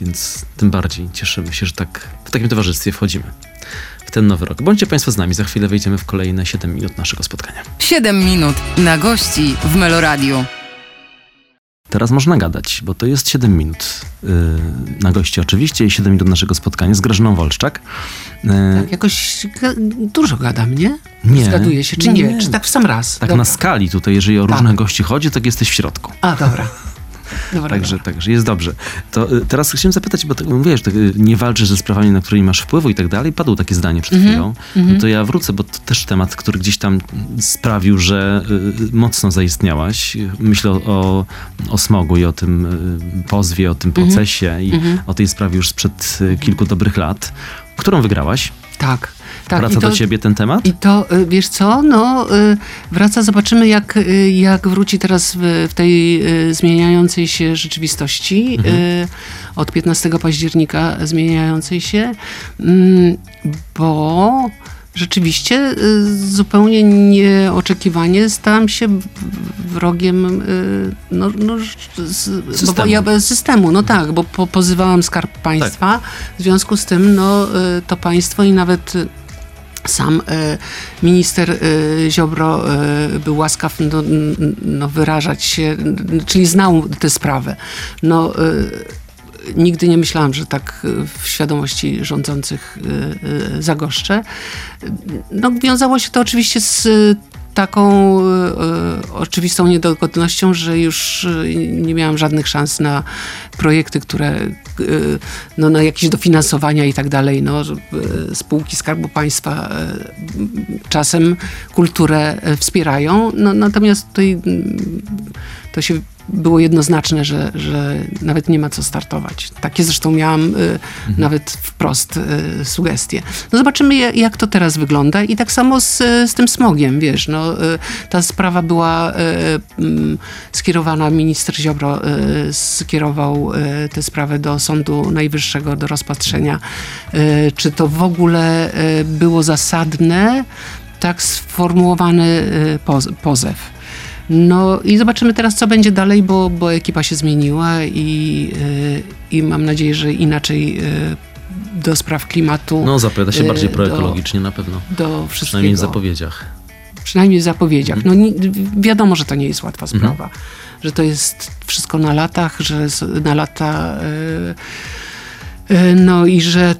więc tym bardziej cieszymy się, że tak w takim towarzystwie wchodzimy w ten nowy rok. Bądźcie Państwo z nami, za chwilę wejdziemy w kolejne 7 minut naszego spotkania. 7 minut na gości w Meloradiu. Teraz można gadać, bo to jest 7 minut yy, na gości oczywiście i 7 minut naszego spotkania z Grażyną Wolszczak. Yy, Tak, jakoś ga- dużo gadam, nie? Nie. Zgaduję się, czy nie? Nie. Czy tak w sam raz? Tak Dobra. na skali tutaj, jeżeli o Tak. różnych gości chodzi, tak jesteś w środku. A, dobra. Dobra Także, dobra. także jest dobrze. To y, teraz chciałem zapytać, bo tak, mówisz, tak, y, nie walczysz ze sprawami, na które nie masz wpływu i tak dalej. Padło takie zdanie przed Mhm, chwilą. No to ja wrócę, bo to też temat, który gdzieś tam sprawił, że y, mocno zaistniałaś. Myślę o, o, smogu i o tym y, pozwie, o tym Mhm. procesie i o tej sprawie już sprzed y, kilku dobrych lat, którą wygrałaś. Tak. Tak. Wraca to, do ciebie ten temat? I to, y, wiesz co, no y, wraca, zobaczymy jak, y, jak wróci teraz w, w tej zmieniającej się rzeczywistości, Mhm. od 15 października zmieniającej się, mm, bo rzeczywiście zupełnie nieoczekiwanie stałam się wrogiem no, no, z, bo Systemu. ja bez systemu. No tak, bo po, pozywałam Skarb Państwa. W związku z tym no, to państwo i nawet sam e, minister e, Ziobro e, był łaskaw no, no, wyrażać się, czyli znał tę sprawę. No, nigdy nie myślałam, że tak w świadomości rządzących zagoszczę. No, wiązało się to oczywiście z taką e, oczywistą niedogodnością, że już e, nie miałam żadnych szans na projekty, które e, no, na jakieś dofinansowania i tak dalej. No, spółki Skarbu Państwa czasem kulturę wspierają, no, natomiast tutaj mm, to się było jednoznaczne, że, że nawet nie ma co startować. Takie zresztą miałam y, nawet wprost y, sugestie. No zobaczymy, ja- jak to teraz wygląda i tak samo z, z tym smogiem, wiesz, no, y, ta sprawa była y, mm, skierowana, minister Ziobro y, skierował y, tę sprawę do Sądu Najwyższego do rozpatrzenia. Y, Czy to w ogóle y, było zasadne, tak sformułowany y, poz- pozew. No i zobaczymy teraz, co będzie dalej, bo, bo ekipa się zmieniła i, y, i mam nadzieję, że inaczej y, do spraw klimatu, No, zapowiada się y, bardziej do- proekologicznie na pewno. do wszystkiego. Przynajmniej w zapowiedziach. Przynajmniej w zapowiedziach. No ni- wiadomo, że to nie jest łatwa Mhm. sprawa. Że to jest wszystko na latach, że na lata y, y, no i że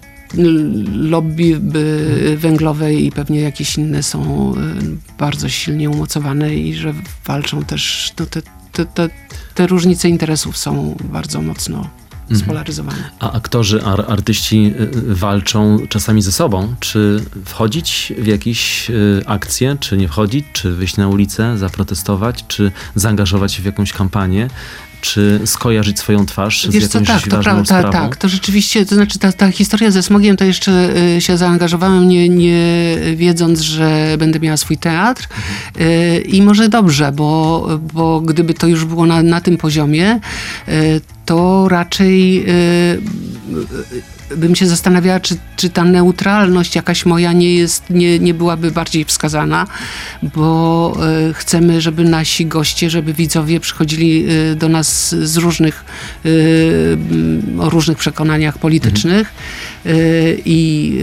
lobby węglowe i pewnie jakieś inne są y, bardzo silnie umocowane i że walczą też, no te, te, te, te różnice interesów są bardzo mocno Mhm. spolaryzowane. A aktorzy, ar, artyści y, y, walczą czasami ze sobą. Czy wchodzić w jakieś akcje, czy nie wchodzić, czy wyjść na ulicę, zaprotestować, czy zaangażować się w jakąś kampanię, czy skojarzyć swoją twarz z Wiesz co, jakąś tak, to ważną tak, to rzeczywiście, to znaczy ta, ta historia ze smogiem, to jeszcze y, się zaangażowałem, nie, nie wiedząc, że będę miała swój teatr. Y, i może dobrze, bo, bo gdyby to już było na, na tym poziomie, y, to raczej bym się zastanawiała, czy, czy ta neutralność jakaś moja nie jest, nie, nie byłaby bardziej wskazana, bo y, chcemy, żeby nasi goście, żeby widzowie przychodzili y, do nas z różnych, mm, o różnych przekonaniach politycznych y, i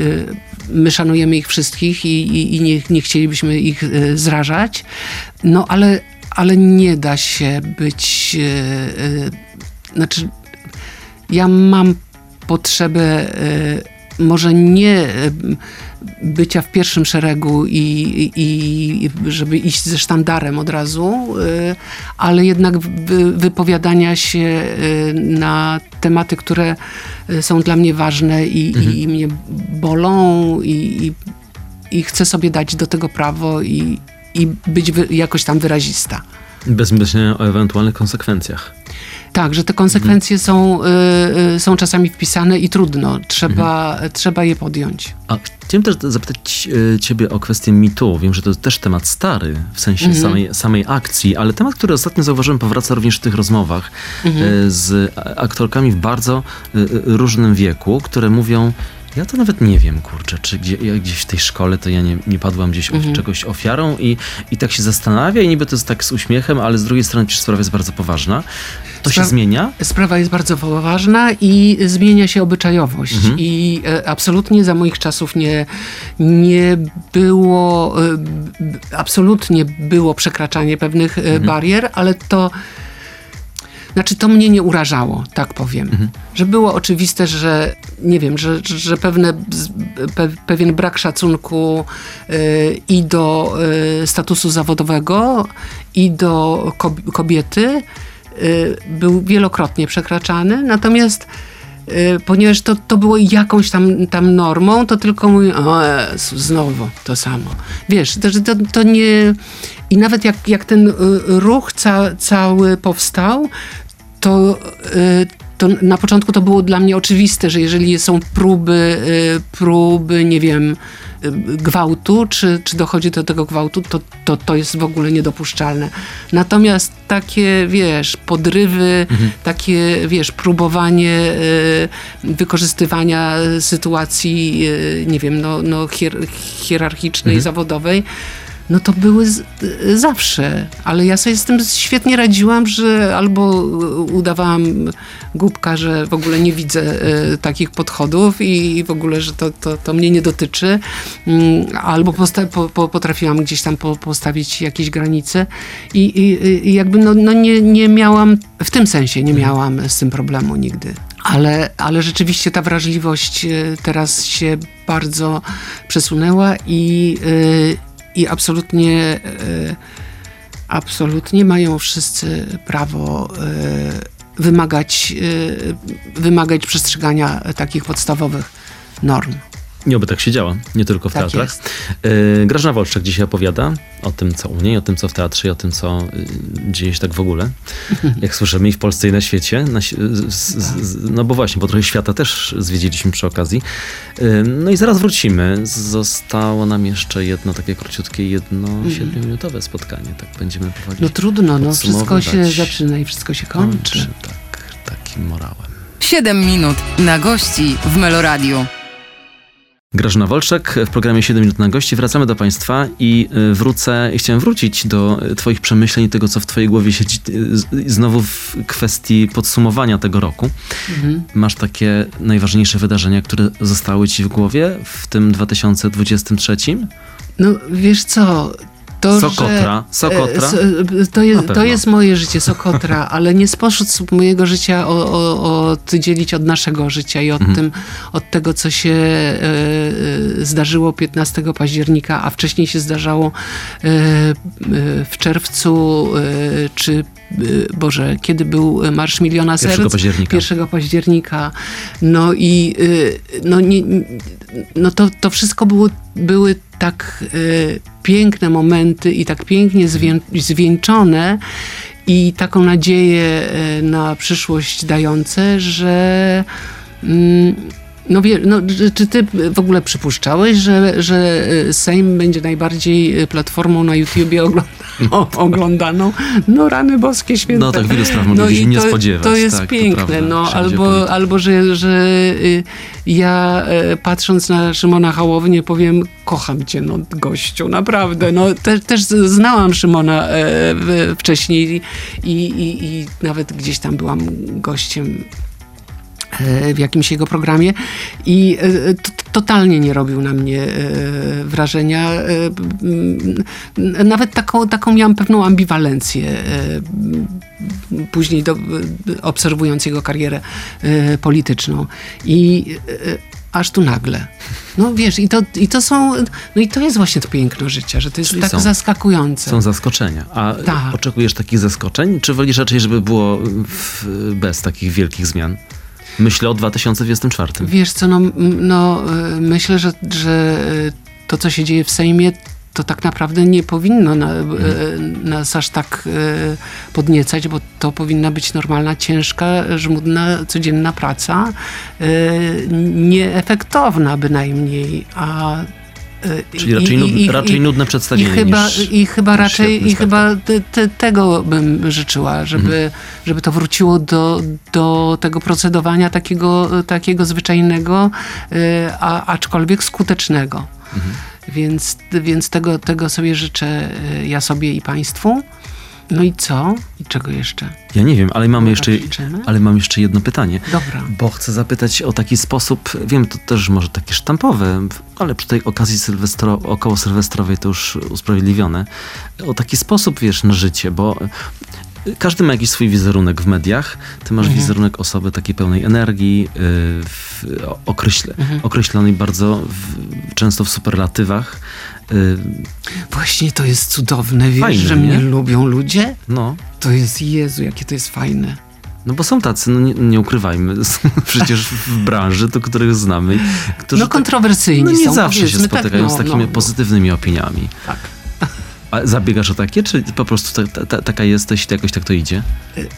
my szanujemy ich wszystkich i, i, i nie, nie chcielibyśmy ich zrażać, no ale, ale nie da się być, znaczy ja mam potrzebę y, może nie y, bycia w pierwszym szeregu i, i, i żeby iść ze sztandarem od razu, y, ale jednak wy, wypowiadania się na tematy, które są dla mnie ważne i, i, i mnie bolą i, i, chcę sobie dać do tego prawo i, i być jakoś tam wyrazista. Bez myślenia o ewentualnych konsekwencjach. Tak, że te konsekwencje są, y, y, są czasami wpisane i trudno. Trzeba, trzeba je podjąć. A chciałem też zapytać e, ciebie o kwestię mitu. Wiem, że to też temat stary, w sensie Mhm. samej, samej akcji, ale temat, który ostatnio zauważyłem, powraca również w tych rozmowach Mhm. e, z aktorkami w bardzo różnym wieku, które mówią, ja to nawet nie wiem, kurczę, czy gdzie, ja gdzieś w tej szkole to ja nie, nie padłam gdzieś Mhm. czegoś ofiarą i, i tak się zastanawia i niby to jest tak z uśmiechem, ale z drugiej strony przecież sprawa jest bardzo poważna. To się Spra- zmienia? Sprawa jest bardzo poważna i zmienia się obyczajowość. I e, absolutnie za moich czasów nie, nie było, e, absolutnie było przekraczanie pewnych e, barier, ale to. Znaczy, to mnie nie urażało, tak powiem. Że było oczywiste, że nie wiem, że, że pewne, pe, pewien brak szacunku y, i do y, statusu zawodowego, i do kob- kobiety y, był wielokrotnie przekraczany. Natomiast y, ponieważ to, to było jakąś tam, tam normą, to tylko mówię, o Jezu, znowu to samo. Wiesz, to, że to, to nie... I nawet jak, jak ten y, ruch ca, cały powstał, to, y, to na początku to było dla mnie oczywiste, że jeżeli są próby, y, próby, nie wiem, gwałtu, czy, czy dochodzi do tego gwałtu, to, to, to jest w ogóle niedopuszczalne. Natomiast takie, wiesz, podrywy, takie, wiesz, próbowanie y, wykorzystywania sytuacji, y, nie wiem, no, no hier, hierarchicznej, zawodowej, no to były z, y, zawsze, ale ja sobie z tym świetnie radziłam, że albo udawałam głupka, że w ogóle nie widzę y, takich podchodów i w ogóle, że to, to, to mnie nie dotyczy, mm, albo posta- po, po, potrafiłam gdzieś tam po, postawić jakieś granice i, i, i jakby no, no nie, nie miałam, w tym sensie nie miałam z tym problemu nigdy. Ale, ale rzeczywiście ta wrażliwość y, teraz się bardzo przesunęła i, y, i absolutnie, e, absolutnie mają wszyscy prawo e, wymagać, e, wymagać przestrzegania takich podstawowych norm. Nie oby tak się działa, nie tylko w Tak teatrach. jest. Yy, Grażyna Wolczak dzisiaj opowiada o tym, co u niej, o tym, co w teatrze i o tym, co y, dzieje się tak w ogóle. (laughs) Jak słyszymy i w Polsce i na świecie. Na, z, z, z, no bo właśnie, bo trochę świata też zwiedziliśmy przy okazji. Yy, no i zaraz wrócimy. Zostało nam jeszcze jedno takie króciutkie, jedno siedmiominutowe spotkanie. Tak będziemy powoli No trudno, no wszystko się zaczyna i wszystko się kończy. kończy. Tak, takim morałem. 7 minut na gości w Meloradiu. Grażyna Wolczak w programie 7 minut na gości. Wracamy do Państwa i y, wrócę, chciałem wrócić do y, Twoich przemyśleń i tego, co w Twojej głowie siedzi y, znowu w kwestii podsumowania tego roku. Mhm. Masz takie najważniejsze wydarzenia, które zostały Ci w głowie w tym 2023? No wiesz co, to, Sokotra, że, Sokotra? e, To jest, to jest moje życie, Sokotra, (laughs) ale nie sposób mojego życia o, o, oddzielić od naszego życia i od, Mhm. tym, od tego, co się e, e, zdarzyło 15 października, a wcześniej się zdarzało e, e, w czerwcu, e, czy e, Boże, kiedy był Marsz Miliona Serc? 1 października. 1 października. No i no, nie, no to, to wszystko było, były tak y, piękne momenty i tak pięknie zwię, zwieńczone i taką nadzieję y, na przyszłość dające, że mm, no, no, czy- ty w ogóle przypuszczałeś, że, że y, Sejm będzie najbardziej y, platformą na YouTubie ogląda, o, (laughs) oglądaną? No rany boskie święte. No tak, wielu spraw mogli się i nie to, spodziewać. To jest tak, to piękne, prawda. no, albo, polityka. albo że, że y, ja e, patrząc na Szymona Hołownię powiem, kocham cię, no gościu, naprawdę. No, te, też znałam Szymona e, wcześniej i, i, i nawet gdzieś tam byłam gościem e, w jakimś jego programie i e, totalnie nie robił na mnie e, wrażenia. E, Nawet taką, taką miałam pewną ambiwalencję e, później do, obserwując jego karierę e, polityczną. I e, aż tu nagle. No wiesz, i to, i to są, no i to jest właśnie to piękno życia, że to jest Czyli tak są- zaskakujące. Są zaskoczenia. A Tak. oczekujesz takich zaskoczeń, czy wolisz raczej, żeby było w, bez takich wielkich zmian? Myślę o 2024. Wiesz co, no, no y, myślę, że, że y, to, co się dzieje w Sejmie, to tak naprawdę nie powinno na, y, nas aż tak podniecać, bo to powinna być normalna, ciężka, żmudna, codzienna praca, nieefektowna bynajmniej, a Czyli raczej, i- nud, i- raczej i- nudne i przedstawienie chyba, niż, I chyba raczej, i chyba te, te, tego bym życzyła, żeby, Mhm. żeby to wróciło do, do tego procedowania takiego, takiego zwyczajnego, y, a, aczkolwiek skutecznego. Mhm. Więc, więc tego, tego sobie życzę y, ja sobie i Państwu. No i co? I czego jeszcze? Ja nie wiem, ale Tak jeszcze, ale mam jeszcze jedno pytanie. Dobra. Bo chcę zapytać o taki sposób, wiem, to też może takie sztampowe, ale przy tej okazji sylwestro, około sylwestrowej to już usprawiedliwione, o taki sposób, wiesz, na życie, bo każdy ma jakiś swój wizerunek w mediach. Ty masz Mhm. wizerunek osoby takiej pełnej energii, yy, określe, Mhm. określonej bardzo w, często w superlatywach. Yy, Właśnie to jest cudowne, wiesz, Fajne, że nie? mnie lubią ludzie. no, To jest Jezu, jakie to jest fajne. no bo są tacy, no nie, nie ukrywajmy, (laughs) przecież w branży, to których znamy, którzy No tak- kontrowersyjni no nie są, zawsze się tak, spotykają no, z takimi no, no. pozytywnymi opiniami. Tak. A zabiegasz o takie, czy po prostu ta, ta, taka jesteś i jakoś tak to idzie?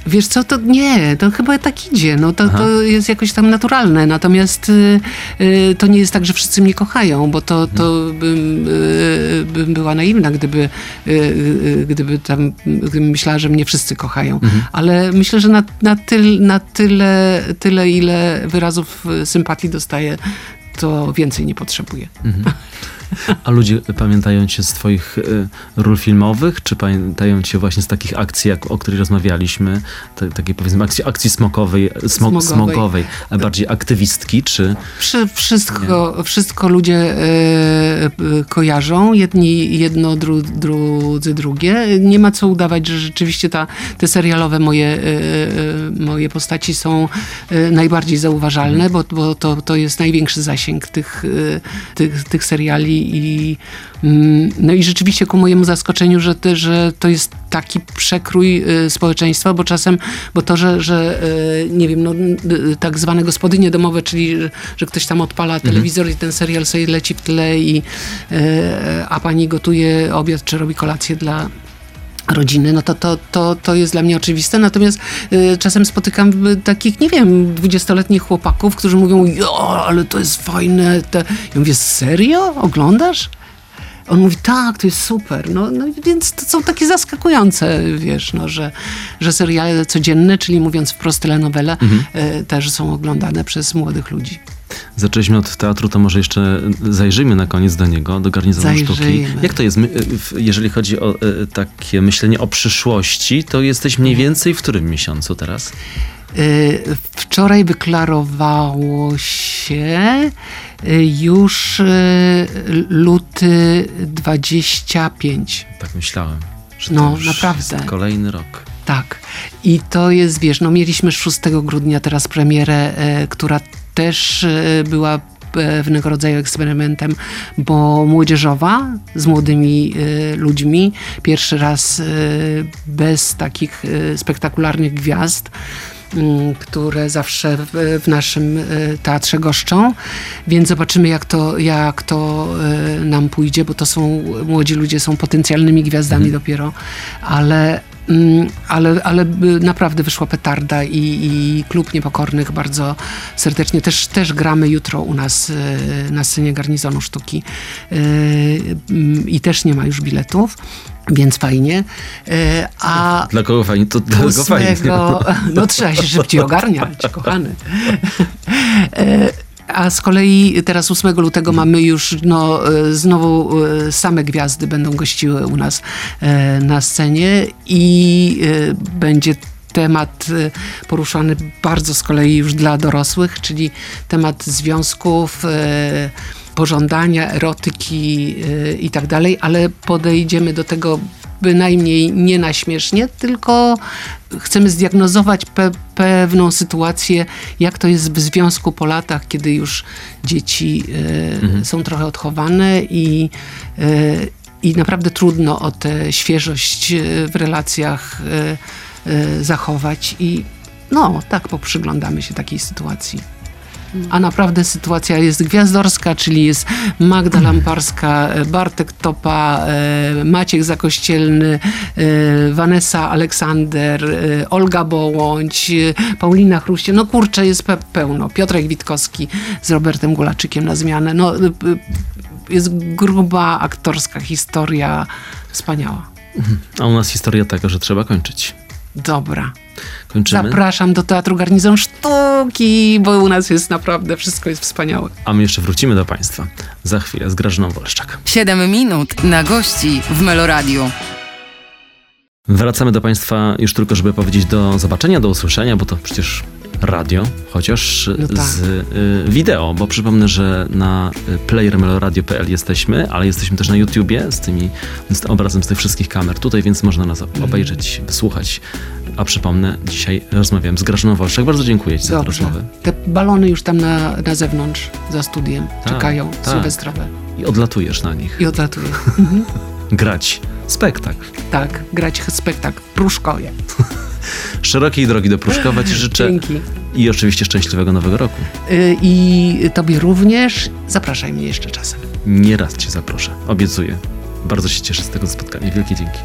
Wiesz co, to nie, to chyba tak idzie. No to, Aha. to jest jakoś tam naturalne. Natomiast y, y, to nie jest tak, że wszyscy mnie kochają, bo to, to bym, y, bym była naiwna, gdyby, gdyby tam gdybym myślała, że mnie wszyscy kochają. Ale myślę, że na, na, tyl, na tyle, tyle, ile wyrazów sympatii dostaję, to więcej nie potrzebuję. (laughs) (laughs) A ludzie pamiętają cię z twoich y, ról filmowych, czy pamiętają cię właśnie z takich akcji, jak, o których rozmawialiśmy, te, takiej powiedzmy akcji, akcji smokowej, smog, Smogowej. smogowej, bardziej aktywistki, czy... Wszy, wszystko, wszystko ludzie e, e, kojarzą, jedni jedno, dru, drudzy drugie. Nie ma co udawać, że rzeczywiście ta, te serialowe moje, e, e, moje postaci są e, najbardziej zauważalne, bo, bo to, to jest największy zasięg tych, e, tych, tych seriali i mm, no i rzeczywiście ku mojemu zaskoczeniu, że, te, że to jest taki przekrój e, społeczeństwa, bo czasem, bo to, że, że e, nie wiem, no, n- tak zwane gospodynie domowe, czyli że- ktoś tam odpala telewizor i ten serial sobie leci w tle i a pani gotuje obiad czy robi kolację dla rodziny, no to, to, to, to jest dla mnie oczywiste. Natomiast y, czasem spotykam y, takich, nie wiem, dwudziestoletnich chłopaków, którzy mówią, jo, ale to jest fajne. Te... Ja mówię, serio? Oglądasz? On mówi, tak, to jest super. No, no więc to są takie zaskakujące, wiesz, no, że, że seriale codzienne, czyli mówiąc wprost telenowele, y, też są oglądane przez młodych ludzi. Zaczęliśmy od teatru, to może jeszcze zajrzyjmy na koniec do niego, do garnizonu sztuki. Zajrzyjmy. Jak to jest, w- jeżeli chodzi o e, takie myślenie o przyszłości, to jesteś mniej więcej w którym miesiącu teraz? Y, Wczoraj wyklarowało się już luty 25. Tak myślałem. Że No, to naprawdę. Jest kolejny rok. Tak. I to jest, wiesz, no mieliśmy 6 grudnia teraz premierę, e, która też e, była pewnego rodzaju eksperymentem, bo młodzieżowa z młodymi e, ludźmi, pierwszy raz e, bez takich e, spektakularnych gwiazd mm, które zawsze w, naszym e, teatrze goszczą, więc zobaczymy jak to, jak to e, nam pójdzie, bo to są, młodzi ludzie są potencjalnymi gwiazdami dopiero, ale ale, ale y, naprawdę wyszła petarda i, i Klub Niepokornych bardzo serdecznie. Też, też gramy jutro u nas y, na scenie Garnizonu Sztuki Y, mm, i też nie ma już biletów, więc fajnie. Y, A Dla kogo fajnie? To dla kogo fajnie. no trzeba się szybciej ogarniać, kochany. (laughs) A z kolei teraz 8 lutego mamy już no, e, znowu e, same gwiazdy będą gościły u nas e, na scenie i będzie temat poruszany bardzo z kolei już dla dorosłych, czyli temat związków, pożądania, erotyki e, i tak ale podejdziemy do tego bynajmniej nie na śmiesznie, tylko chcemy zdiagnozować pe pewną sytuację, jak to jest w związku po latach, kiedy już dzieci e, są trochę odchowane i, e, i naprawdę trudno o tę świeżość e, w relacjach e, zachować i no, tak poprzyglądamy się takiej sytuacji. A naprawdę sytuacja jest gwiazdorska, czyli jest Magda Lamparska, e, Bartek Topa, e, Maciek Zakościelny, e, Vanessa Aleksander, Olga Bołądź, Paulina Chruście. No kurczę, jest pe pełno. Piotrek Witkowski z Robertem Gulaczykiem na zmianę. No, jest gruba aktorska historia, wspaniała. A u nas historia taka, że trzeba kończyć. Dobra. Kończymy. Zapraszam do Teatru Garnizon Sztuki, bo u nas jest naprawdę, wszystko jest wspaniałe. A my jeszcze wrócimy do Państwa za chwilę z Grażyną Wolszczak. 7 minut na gości w Meloradiu. Wracamy do Państwa już tylko, żeby powiedzieć do zobaczenia, do usłyszenia, bo to przecież radio, chociaż No tak. z y, wideo, bo przypomnę, że na playermeloradio.pl jesteśmy, ale jesteśmy też na YouTubie z tymi z obrazem z tych wszystkich kamer tutaj, więc można nas Mhm. obejrzeć, wysłuchać. A przypomnę, dzisiaj rozmawiałem z Grażyną Wolszczak. Bardzo dziękuję Ci za tę Dobrze. rozmowę. Te balony już tam na, na zewnątrz, za studiem, Tak, czekają, tak. sylwestrowe. I odlatujesz na nich. I odlatuję. (laughs) Grać. Spektakl. tak, grać spektakl. Pruszkoje. (laughs) Szerokiej drogi do Pruszkowa Ci życzę Dzięki. i oczywiście szczęśliwego nowego roku. Y, I tobie również. Zapraszaj mnie jeszcze czasem. Nie raz Cię zaproszę. Obiecuję. Bardzo się cieszę z tego spotkania. Wielkie dzięki.